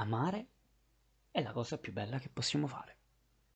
amare è la cosa più bella che possiamo fare.